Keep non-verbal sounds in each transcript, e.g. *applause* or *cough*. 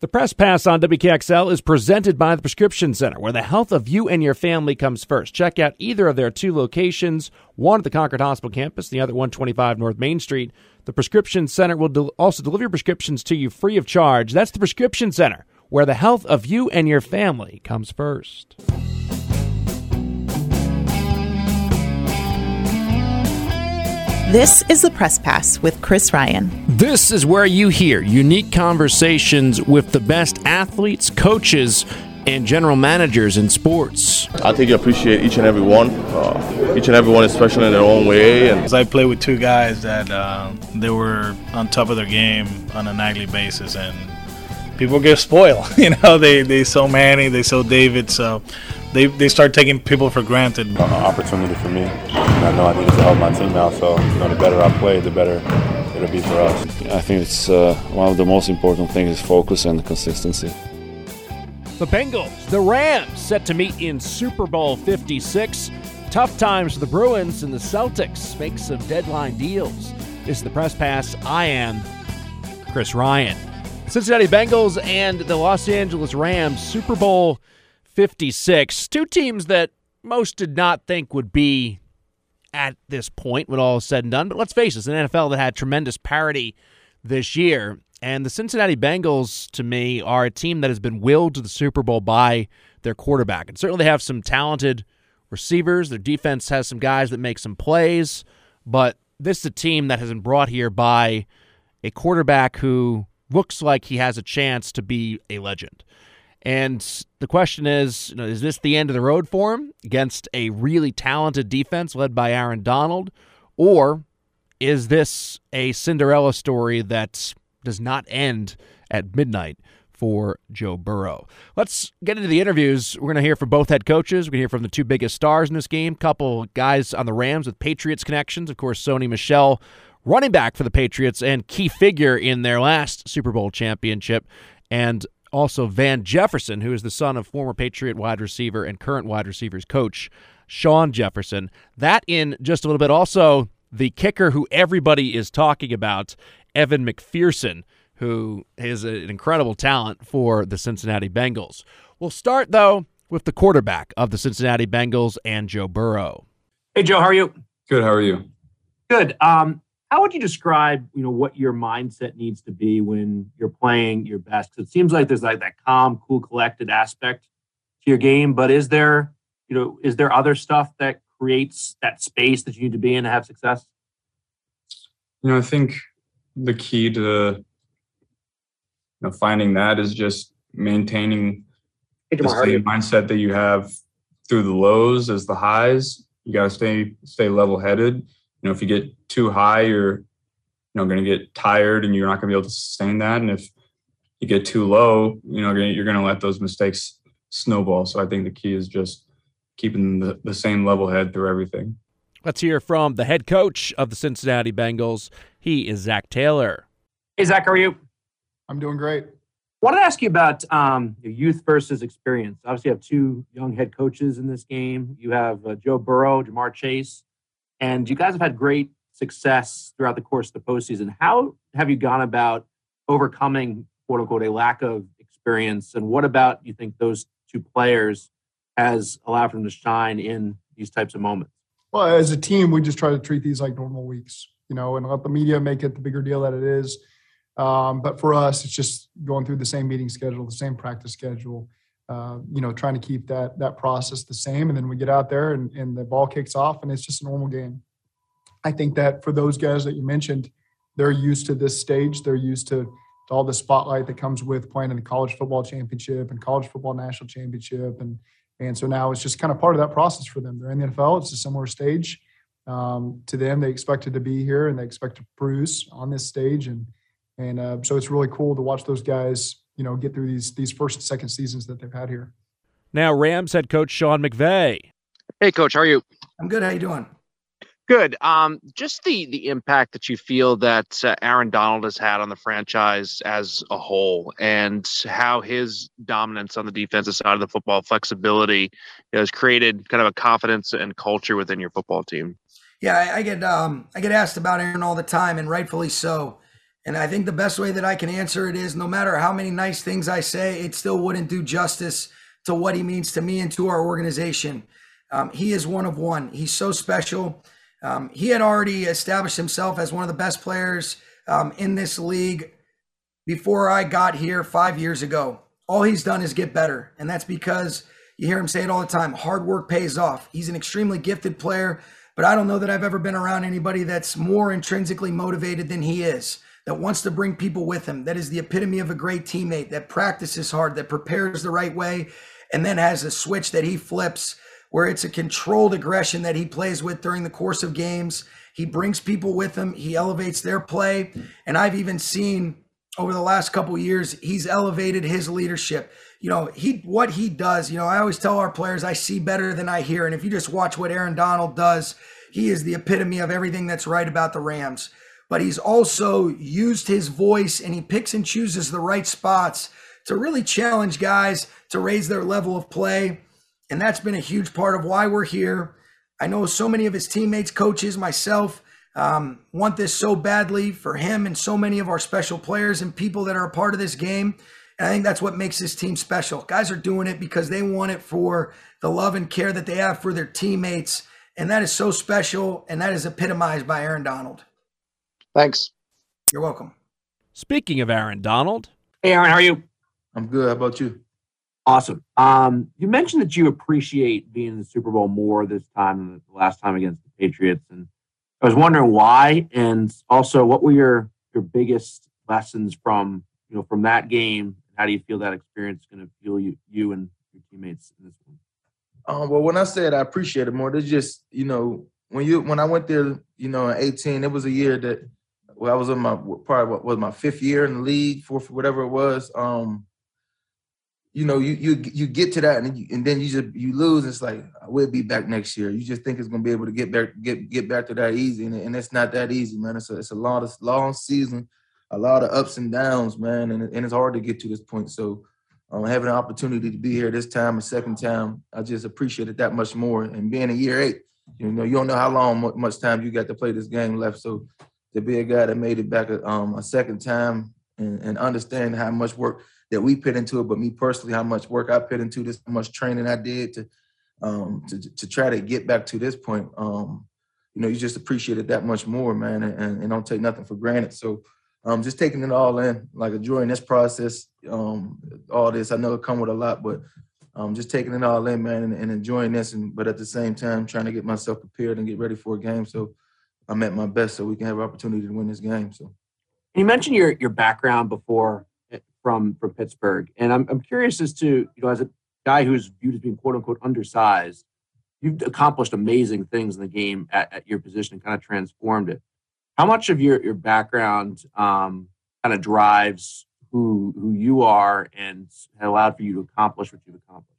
The Press Pass on WKXL is presented by the Prescription Center, where the health of you and your family comes first. Check out either of their two locations, one at the Concord Hospital campus, the other 125 North Main Street. The Prescription Center will also deliver your prescriptions to you free of charge. That's the Prescription Center, where the health of you and your family comes first. This is the Press Pass with Chris Ryan. This is where you hear unique conversations with the best athletes, coaches, and general managers in sports. I think you appreciate each and every one. Uh, each and every one is special in their own way. And I play with two guys that uh, they were on top of their game on a nightly basis, and people get spoiled. *laughs* You know, they they saw Manny, they saw David, so they, they start taking people for granted. Uh, opportunity for me. I know I need to help my team out, so you know, the better I play, the better it'll be for us. I think it's uh, one of the most important things is focus and consistency. The Bengals, the Rams, set to meet in Super Bowl 56. Tough times for the Bruins and the Celtics make some deadline deals. This is the Press Pass. I am Chris Ryan. Cincinnati Bengals and the Los Angeles Rams, Super Bowl 56. Two teams that most did not think would be at this point when all is said and done. But let's face it, it's an NFL that had tremendous parity this year. And the Cincinnati Bengals, to me, are a team that has been willed to the Super Bowl by their quarterback. And certainly they have some talented receivers. Their defense has some guys that make some plays. But this is a team that has been brought here by a quarterback who looks like he has a chance to be a legend. And the question is, you know, is this the end of the road for him against a really talented defense led by Aaron Donald? Or is this a Cinderella story that does not end at midnight for Joe Burrow? Let's get into the interviews. We're going to hear from both head coaches. We're going to hear from the two biggest stars in this game, couple guys on the Rams with Patriots connections. Of course, Sony Michel, running back for the Patriots and key figure in their last Super Bowl championship. And also Van Jefferson, who is the son of former Patriot wide receiver and current wide receivers coach Shawn Jefferson. That in just a little bit. Also, the kicker who everybody is talking about, Evan McPherson, who is an incredible talent for the Cincinnati Bengals. We'll start, though, with the quarterback of the Cincinnati Bengals and Joe Burrow. Hey, Joe, how are you? Good. How are you? Good. Um, how would you describe, you know, what your mindset needs to be when you're playing your best? Because it seems like there's like that calm, cool, collected aspect to your game. But is there, you know, is there other stuff that creates that space that you need to be in to have success? You know, I think the key to you know, finding that is just maintaining the Ja'Marr, how are you? same mindset that you have through the lows as the highs. You got to stay stay level headed. You know, if you get too high, you're you know going to get tired and you're not going to be able to sustain that. And if you get too low, you know you're going to let those mistakes snowball. So I think the key is just keeping the, the same level head through everything. Let's hear from the head coach of the Cincinnati Bengals. He is Zac Taylor. Hey, Zac, how are you? I'm doing great. wanted to ask you about um, your youth versus experience. Obviously, you have two young head coaches in this game. You have uh, Joe Burrow, Ja'Marr Chase, and you guys have had great success throughout the course of the postseason. How have you gone about overcoming, quote unquote, a lack of experience? And what about you think those two players has allowed them to shine in these types of moments? Well, as a team, we just try to treat these like normal weeks, you know, and let the media make it the bigger deal that it is. Um, but for us, it's just going through the same meeting schedule, the same practice schedule. Uh, you know, trying to keep that that process the same, and then we get out there and, and the ball kicks off, and it's just a normal game. I think that for those guys that you mentioned, they're used to this stage. They're used to, to all the spotlight that comes with playing in the college football championship and college football national championship, and and so now it's just kind of part of that process for them. They're in the NFL. It's a similar stage um, to them. They expected to be here and they expect to produce on this stage, and and uh, so it's really cool to watch those guys, you know, get through these these first and second seasons that they've had here. Now, Rams head coach Sean McVay. Hey, coach, how are you? I'm good. How you doing? Good. Um, just the the impact that you feel that uh, Aaron Donald has had on the franchise as a whole, and how his dominance on the defensive side of the football, flexibility, has created kind of a confidence and culture within your football team. Yeah, I, I get um, I get asked about Aaron all the time, and rightfully so. And I think the best way that I can answer it is no matter how many nice things I say, it still wouldn't do justice to what he means to me and to our organization. Um, he is one of one. He's so special. Um, he had already established himself as one of the best players um, in this league before I got here five years ago. All he's done is get better. And that's because you hear him say it all the time hard work pays off. He's an extremely gifted player, but I don't know that I've ever been around anybody that's more intrinsically motivated than he is, that wants to bring people with him, that is the epitome of a great teammate, that practices hard, that prepares the right way, and then has a switch that he flips where it's a controlled aggression that he plays with during the course of games. He brings people with him, he elevates their play. And I've even seen over the last couple years, he's elevated his leadership. You know, he what he does, you know, I always tell our players I see better than I hear. And if you just watch what Aaron Donald does, he is the epitome of everything that's right about the Rams. But he's also used his voice and he picks and chooses the right spots to really challenge guys to raise their level of play. And that's been a huge part of why we're here. I know so many of his teammates, coaches, myself, um, want this so badly for him and so many of our special players and people that are a part of this game. And I think that's what makes this team special. Guys are doing it because they want it for the love and care that they have for their teammates. And that is so special. And that is epitomized by Aaron Donald. Thanks. You're welcome. Speaking of Aaron Donald. Hey, Aaron, how are you? I'm good. How about you? Awesome. Um, you mentioned that you appreciate being in the Super Bowl more this time than the last time against the Patriots. And I was wondering why, and also what were your your biggest lessons from you know from that game? How do you feel that experience is going to fuel you you and your teammates in this one? Um, well, when I said I appreciate it more, there's just you know when you when I went there, you know, in 18, it was a year that well, I was in my probably what was my fifth year in the league, fourth whatever it was. Um, you know, you you you get to that, and you, and then you just you lose. It's like we'll be back next year. You just think it's gonna be able to get back get get back to that easy, and, and it's not that easy, man. It's a it's a lot of long season, a lot of ups and downs, man, and and it's hard to get to this point. So, um, having an opportunity to be here this time, a second time, I just appreciate it that much more. And being a year eight, you know, you don't know how long much time you got to play this game left. So, to be a guy that made it back a, um, a second time and, and understand how much work that we put into it, but me personally, how much work I put into this, how much training I did to um, to to try to get back to this point. Um, you know, you just appreciate it that much more, man, and, and don't take nothing for granted. So, um, just taking it all in, like enjoying this process, um, all this. I know it come with a lot, but um, just taking it all in, man, and, and enjoying this, and but at the same time trying to get myself prepared and get ready for a game. So, I'm at my best, so we can have an opportunity to win this game. So, you mentioned your your background before from from Pittsburgh, and I'm I'm curious as to you know as a guy who's viewed as being quote unquote undersized, you've accomplished amazing things in the game at, at your position and kind of transformed it. How much of your your background um, kind of drives who who you are and allowed for you to accomplish what you've accomplished?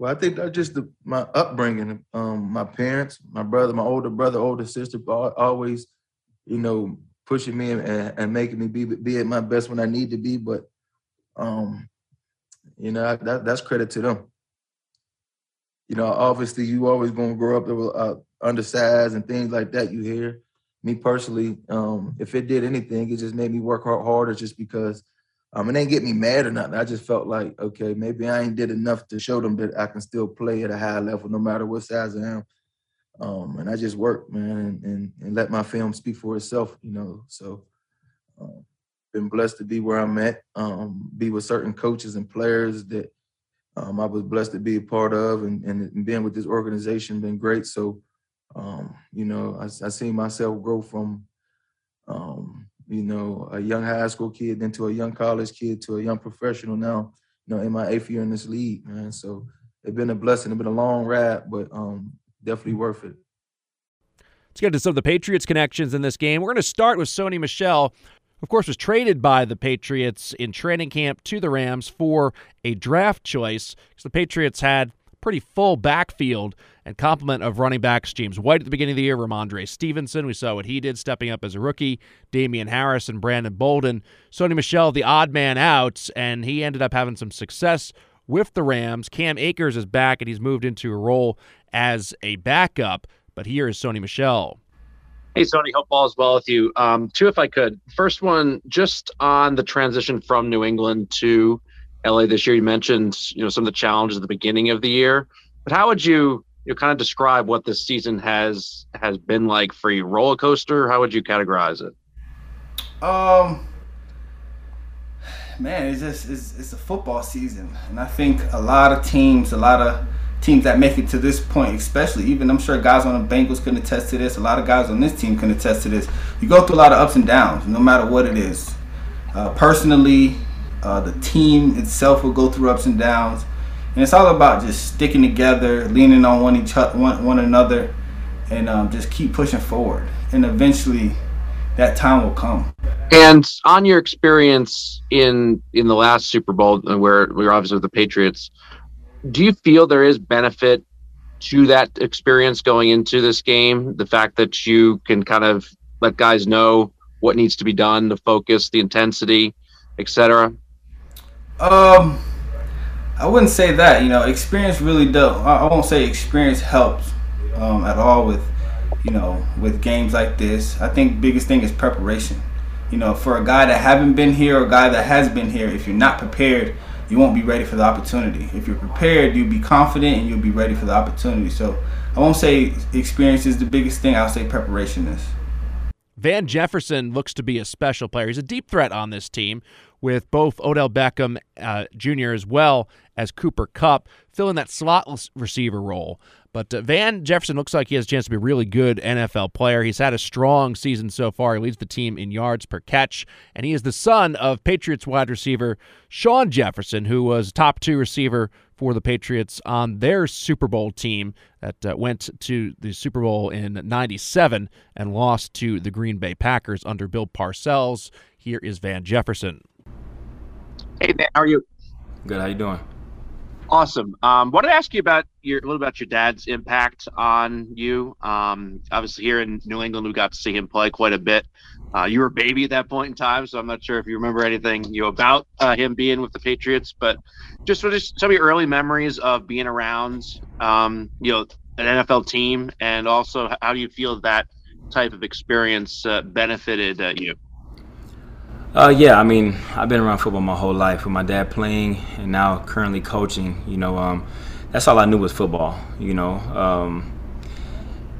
Well, I think that's just the, my upbringing. Um, my parents, my brother, my older brother, older sister, always, you know, pushing me and, and making me be be at my best when I need to be. But um, you know, that, that's credit to them. You know, obviously, you always gonna grow up uh, undersized and things like that. You hear me personally. Um, if it did anything, it just made me work hard, harder, just because. Um, it ain't get me mad or nothing. I just felt like, okay, maybe I ain't did enough to show them that I can still play at a high level, no matter what size I am. Um, and I just worked, man, and, and, and, let my film speak for itself, you know. So, um, been blessed to be where I'm at, um, be with certain coaches and players that um, I was blessed to be a part of, and, and being with this organization been great. So, um, you know, I, I see myself grow from, um, you know, a young high school kid then to a young college kid to a young professional now, you know, in my eighth year in this league, man. So it's been a blessing. It's been a long ride, but um, definitely worth it. Let's get to some of the Patriots connections in this game. We're going to start with Sony Michel, of course, was traded by the Patriots in training camp to the Rams for a draft choice because the Patriots had pretty full backfield and complement of running backs. James White at the beginning of the year, Rhamondre Stevenson. We saw what he did stepping up as a rookie. Damien Harris and Brandon Bolden. Sony Michel, the odd man out, and he ended up having some success with the Rams. Cam Akers is back, and he's moved into a role as a backup. But here is Sony Michel. Hey, Sony, hope all is well with you. Um, two, if I could. First one, just on the transition from New England to LA this year. You mentioned, you know, some of the challenges at the beginning of the year, but how would you, you know, kind of describe what this season has has been like for you? Roller coaster? How would you categorize it? Um, man, it's just it's, it's a football season, and I think a lot of teams, a lot of teams that make it to this point, especially even I'm sure guys on the Bengals can attest to this. A lot of guys on this team can attest to this. You go through a lot of ups and downs, no matter what it is. Uh, personally, uh, the team itself will go through ups and downs, and it's all about just sticking together, leaning on one each one, one another, and um, just keep pushing forward. And eventually, that time will come. And on your experience in in the last Super Bowl, uh, where we were obviously with the Patriots, do you feel there is benefit to that experience going into this game? The fact that you can kind of let guys know what needs to be done, the focus, the intensity, etc. Um, I wouldn't say that. You know, experience really does. I won't say experience helps um, at all with, you know, with games like this. I think biggest thing is preparation. You know, for a guy that haven't been here or a guy that has been here, if you're not prepared, you won't be ready for the opportunity. If you're prepared, you'll be confident and you'll be ready for the opportunity. So I won't say experience is the biggest thing. I'll say preparation is. Van Jefferson looks to be a special player. He's a deep threat on this team with both Odell Beckham uh, Jr. as well as Cooper Kupp filling that slot receiver role. But uh, Van Jefferson looks like he has a chance to be a really good NFL player. He's had a strong season so far. He leads the team in yards per catch, and he is the son of Patriots wide receiver Shawn Jefferson, who was top two receiver for the Patriots on their Super Bowl team that uh, went to the Super Bowl in 97 and lost to the Green Bay Packers under Bill Parcells. Here is Van Jefferson. Hey, man, how are you? Good. How you doing? Awesome. Um, wanted to ask you about your a little about your dad's impact on you. Um, obviously, here in New England, we got to see him play quite a bit. Uh, you were a baby at that point in time, so I'm not sure if you remember anything you know, about uh, him being with the Patriots. But just for just some of your early memories of being around, um, you know, an NFL team, and also how do you feel that type of experience uh, benefited uh, you? Uh, yeah, I mean, I've been around football my whole life with my dad playing and now currently coaching. You know, um, that's all I knew was football. You know, um,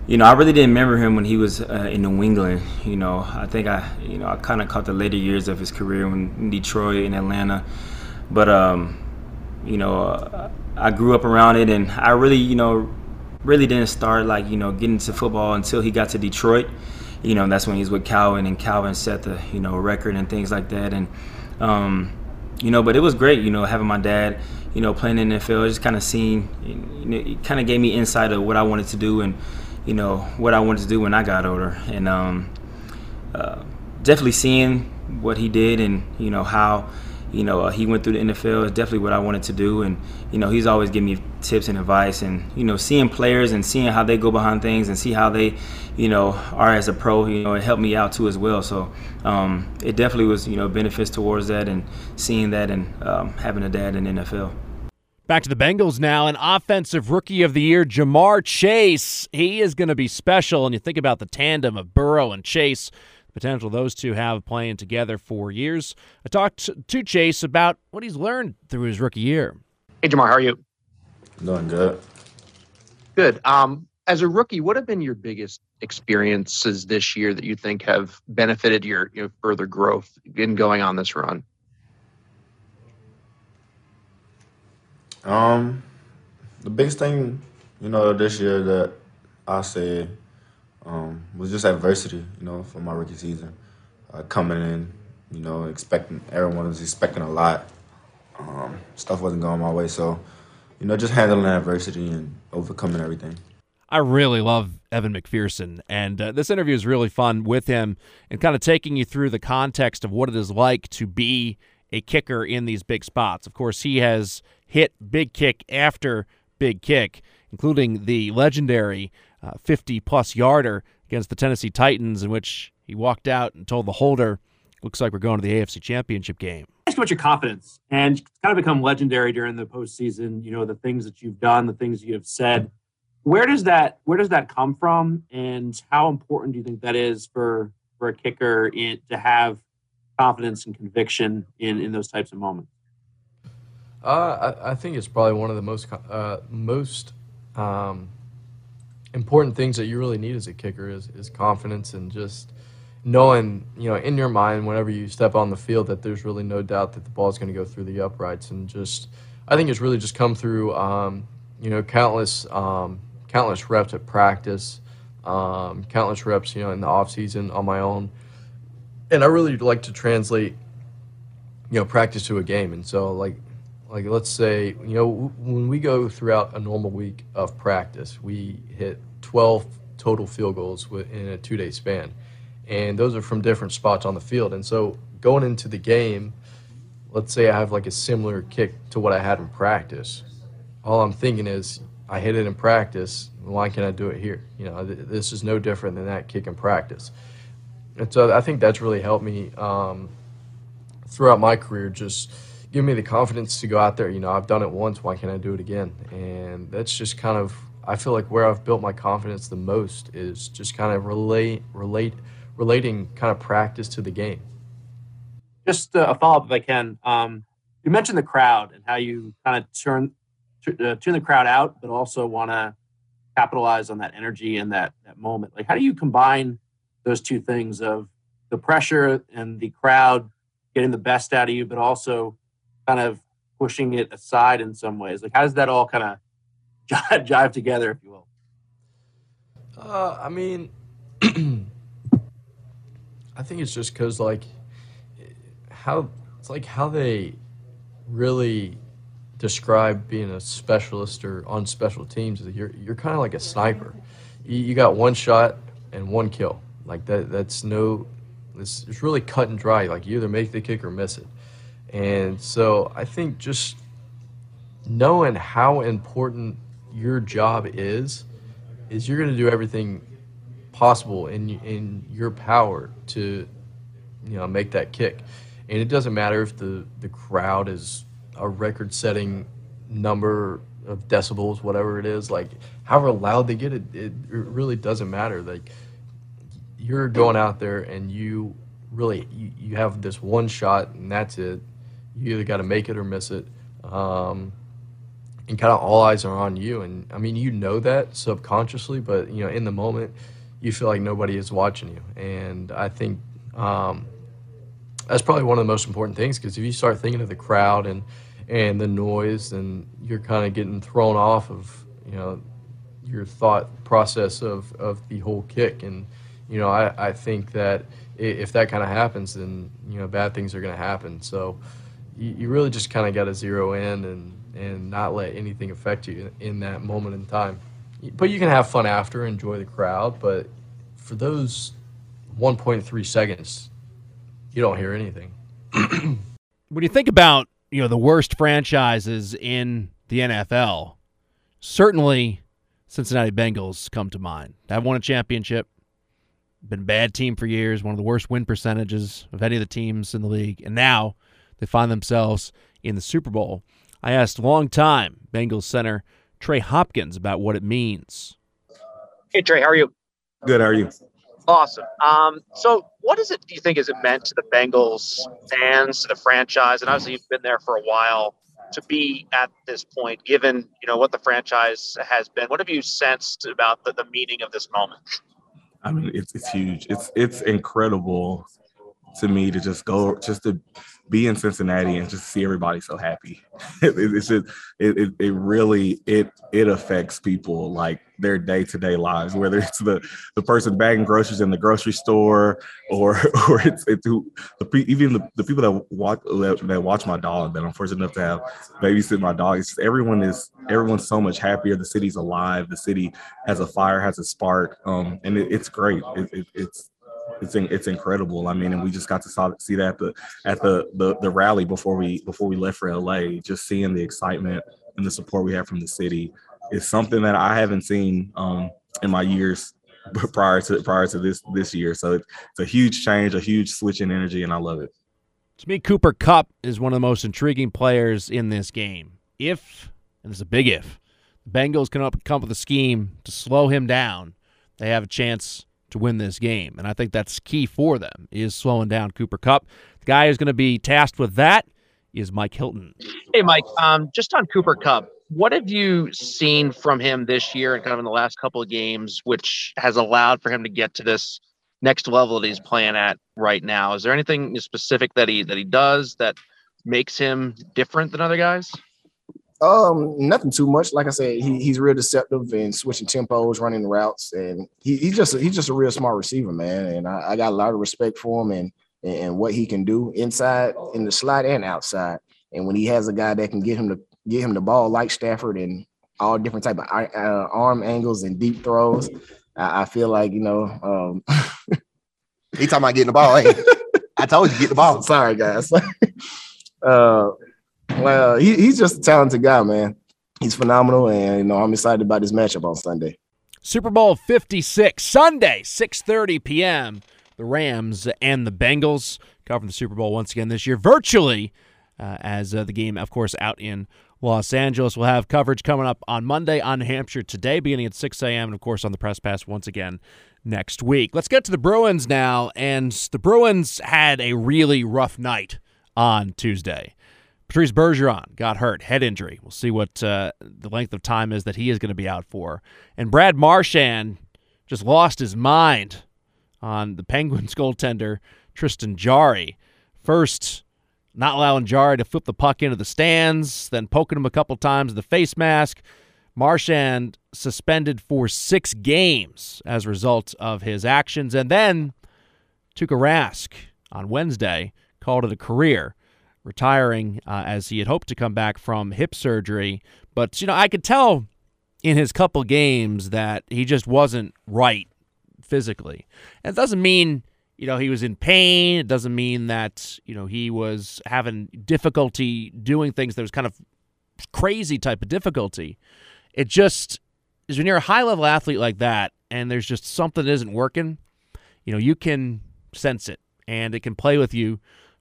you know, I really didn't remember him when he was uh, in New England. You know, I think I, you know, I kind of caught the later years of his career in Detroit and Atlanta. But, um, you know, uh, I grew up around it, and I really, you know, really didn't start like you know getting to football until he got to Detroit you know, that's when he's with Calvin and Calvin set the, you know, record and things like that. And, um, you know, but it was great, you know, having my dad, you know, playing in the NFL, just kind of seeing, you know, it kind of gave me insight of what I wanted to do and, you know, what I wanted to do when I got older. And um, uh, definitely seeing what he did and, you know, how, you know, uh, he went through the NFL is definitely what I wanted to do. And, you know, he's always giving me tips and advice and, you know, seeing players and seeing how they go behind things and see how they, you know, are as a pro, you know, it helped me out too as well. So um, it definitely was, you know, benefits towards that and seeing that and um, having a dad in NFL. Back to the Bengals now. An offensive rookie of the year, Ja'Marr Chase. He is going to be special. And you think about the tandem of Burrow and Chase potential those two have playing together for years. I talked to Chase about what he's learned through his rookie year. Hey, Ja'Marr, how are you? Doing good. Good. Um, as a rookie, what have been your biggest experiences this year that you think have benefited your, your further growth in going on this run? Um, the biggest thing, you know, this year that I say um, was just adversity, you know, for my rookie season. Uh, coming in, you know, expecting everyone was expecting a lot. Um, stuff wasn't going my way, so you know, just handling adversity and overcoming everything. I really love Evan McPherson, and uh, this interview is really fun with him and kind of taking you through the context of what it is like to be a kicker in these big spots. Of course, he has hit big kick after big kick, including the legendary uh, 50 plus yarder against the Tennessee Titans, in which he walked out and told the holder, Looks like we're going to the AFC Championship game. Ask about your confidence and kind of become legendary during the postseason. You know, the things that you've done, the things you have said. Where does that where does that come from, and how important do you think that is for for a kicker in, to have confidence and conviction in in those types of moments? Uh, I, I, think it's probably one of the most uh, most um, important things that you really need as a kicker is is confidence and just knowing you know in your mind whenever you step on the field that there's really no doubt that the ball is going to go through the uprights. And just I think it's really just come through um, you know countless um, countless reps at practice, um, countless reps you know in the off season on my own, and I really like to translate you know practice to a game. And so like like let's say you know when we go throughout a normal week of practice we hit 12 total field goals in a two day span. And those are from different spots on the field. And so going into the game let's say i have like a similar kick to what i had in practice. All i'm thinking is i hit it in practice why can't i do it here? You know th- this is no different than that kick in practice. And so i think that's really helped me um, throughout my career just give me the confidence to go out there. You know, I've done it once. Why can't I do it again? And that's just kind of I feel like where I've built my confidence the most is just kind of relate relate relating kind of practice to the game. Just a follow up, if I can. Um, you mentioned the crowd and how you kind of turn uh, turn the crowd out, but also want to capitalize on that energy and that that moment. Like, how do you combine those two things of the pressure and the crowd getting the best out of you, but also kind of pushing it aside in some ways? Like, how does that all kind of jive, jive together, if you will? Uh, I mean, *clears throat* I think it's just because like how it's like how they really describe being a specialist or on special teams. You're you're kind of like a sniper. You, you, got one shot and one kill. Like that. That's no. It's, it's really cut and dry. Like you either make the kick or miss it. And so I think just knowing how important your job is, is you're going to do everything possible in in your power to, you know, make that kick. And it doesn't matter if the the crowd is a record-setting number of decibels, whatever it is, like however loud they get it, it, it really doesn't matter. Like you're going out there and you really you, you have this one shot and that's it you either got to make it or miss it. Um, and kind of all eyes are on you. And I mean, you know that subconsciously, but you know, in the moment, you feel like nobody is watching you. And I think um, that's probably one of the most important things because if you start thinking of the crowd and and the noise, then you're kind of getting thrown off of you know your thought process of of the whole kick. And you know, I I think that if that kind of happens, then you know bad things are going to happen. So you, you really just kind of got to zero in and, and not let anything affect you in that moment in time. But you can have fun after, enjoy the crowd. But for those 1.3 seconds, you don't hear anything. *clears throat* when you think about you know the worst franchises in the NFL, certainly Cincinnati Bengals come to mind. Have won a championship, been a bad team for years, one of the worst win percentages of any of the teams in the league, and now they find themselves in the Super Bowl. I asked long-time Bengals center Trey Hopkins about what it means. Hey Trey, how are you? Good. How are you? Awesome. Um, so, what is it? Do you think is it meant to the Bengals fans, to the franchise, and obviously you've been there for a while to be at this point, given you know what the franchise has been? What have you sensed about the, the meaning of this moment? I mean, it's it's huge. It's it's incredible to me to just go just to be in Cincinnati and just see everybody so happy. *laughs* it, it's just it, it, it really it it affects people like their day to day lives, whether it's the the person bagging groceries in the grocery store or *laughs* or it's it's who, the even the, the people that watch that, that watch my dog that I'm fortunate enough to have babysit my dog. It's just everyone is everyone's so much happier. The city's alive. The city has a fire, has a spark, um, and it, it's great. It, it's it's it's incredible. I mean, and we just got to see that the at the, the the rally before we before we left for LA. Just seeing the excitement and the support we have from the city is something that I haven't seen um, in my years *laughs* prior to prior to this this year. So it's, it's a huge change, a huge switch in energy, and I love it. To me, Cooper Kupp is one of the most intriguing players in this game. If and it's a big if the Bengals can up, come up with a scheme to slow him down, they have a chance to win this game. And I think that's key for them is slowing down Cooper Kupp. The guy who's going to be tasked with that is Mike Hilton. Hey, Mike, um, just on Cooper Kupp, what have you seen from him this year and kind of in the last couple of games, which has allowed for him to get to this next level that he's playing at right now? Is there anything specific that he that he does that makes him different than other guys? Um, nothing too much. Like I said, he, he's real deceptive and switching tempos, running routes, and he, he's just he's just a real smart receiver, man. And I, I got a lot of respect for him and and what he can do inside in the slot and outside. And when he has a guy that can get him to get him the ball like Stafford and all different type of uh, arm angles and deep throws, I, I feel like you know. Um, he talking about getting the ball. Hey, *laughs* I told you get the ball. Sorry, guys. *laughs* uh, well, he, he's just a talented guy, man. He's phenomenal, and you know I'm excited about this matchup on Sunday. Super Bowl 56 Sunday, 6:30 p.m. The Rams and the Bengals covering the Super Bowl once again this year virtually, uh, as uh, the game, of course, out in Los Angeles. We'll have coverage coming up on Monday on Hampshire today, beginning at 6 a.m., and of course on the Press Pass once again next week. Let's get to the Bruins now, and the Bruins had a really rough night on Tuesday. Patrice Bergeron got hurt, head injury. We'll see what uh, the length of time is that he is going to be out for. And Brad Marchand just lost his mind on the Penguins *laughs* goaltender Tristan Jarry. First, not allowing Jarry to flip the puck into the stands, then poking him a couple times with the face mask. Marchand suspended for six games as a result of his actions. And then Tuukka Rask on Wednesday called it a career retiring uh, as he had hoped to come back from hip surgery. But, you know, I could tell in his couple games that he just wasn't right physically. And it doesn't mean, you know, he was in pain. It doesn't mean that, you know, he was having difficulty doing things that was kind of crazy type of difficulty. It just is when you're a high level athlete like that and there's just something that isn't working, you know, you can sense it and it can play with you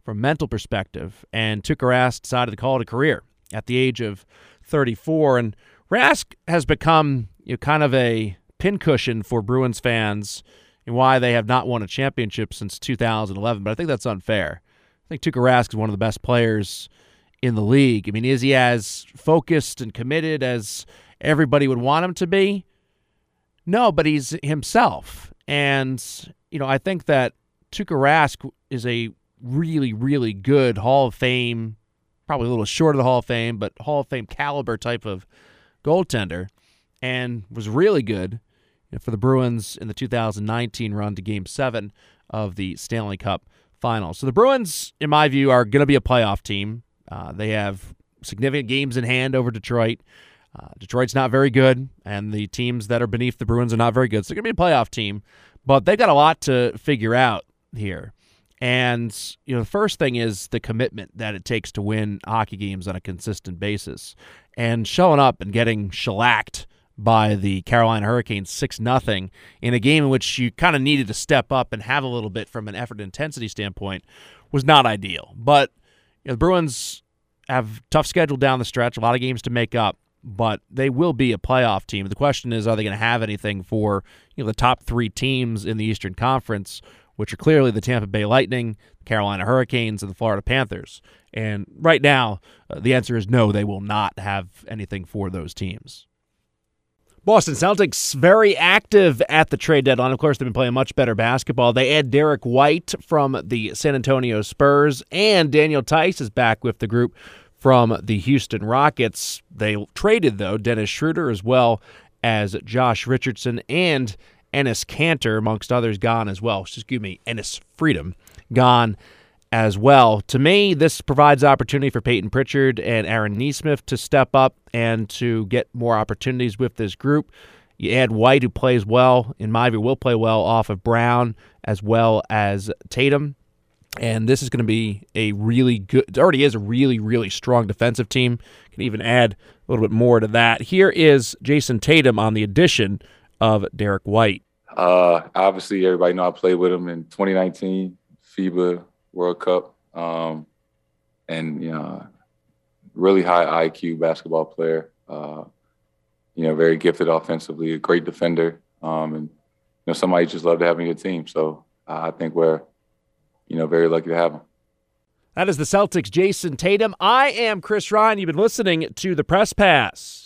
from mental perspective. And Tuukka Rask decided to call it a career at the age of 34. And Rask has become you know, kind of a pincushion for Bruins fans and why they have not won a championship since 2011. But I think that's unfair. I think Tuukka Rask is one of the best players in the league. I mean, is he as focused and committed as everybody would want him to be? No, but he's himself. And, you know, I think that Tuukka Rask is a really, really good Hall of Fame, probably a little short of the Hall of Fame, but Hall of Fame caliber type of goaltender, and was really good for the Bruins in the 2019 run to Game 7 of the Stanley Cup Final. So the Bruins, in my view, are going to be a playoff team. Uh, they have significant games in hand over Detroit. Uh, Detroit's not very good, and the teams that are beneath the Bruins are not very good. So they're going to be a playoff team, but they've got a lot to figure out here. And you know, the first thing is the commitment that it takes to win hockey games on a consistent basis, and showing up and getting shellacked by the Carolina Hurricanes six nothing in a game in which you kind of needed to step up and have a little bit from an effort intensity standpoint was not ideal. But you know, the Bruins have tough schedule down the stretch, a lot of games to make up, but they will be a playoff team. The question is, are they going to have anything for you know the top three teams in the Eastern Conference? Which are clearly the Tampa Bay Lightning, the Carolina Hurricanes, and the Florida Panthers. And right now, uh, the answer is no, they will not have anything for those teams. Boston Celtics very active at the trade deadline. Of course, they've been playing much better basketball. They add Derrick White from the San Antonio Spurs, and Daniel Theis is back with the group from the Houston Rockets. They traded, though, Dennis Schroeder as well as Josh Richardson and Enes Kanter, amongst others, gone as well. Excuse me, Enes Freedom, gone as well. To me, this provides opportunity for Payton Pritchard and Aaron Nesmith to step up and to get more opportunities with this group. You add White, who plays well, in my view, will play well off of Brown as well as Tatum. And this is going to be a really good, it already is a really, really strong defensive team. Can even add a little bit more to that. Here is Jayson Tatum on the addition of Derrick White? Uh, obviously, everybody know I played with him in 2019 FIBA World Cup, um, and you know, really high IQ basketball player. Uh, you know, very gifted offensively, a great defender, um, and you know, somebody just love to have in your team. So uh, I think we're, you know, very lucky to have him. That is the Celtics' Jayson Tatum. I am Chris Ryan. You've been listening to the Press Pass.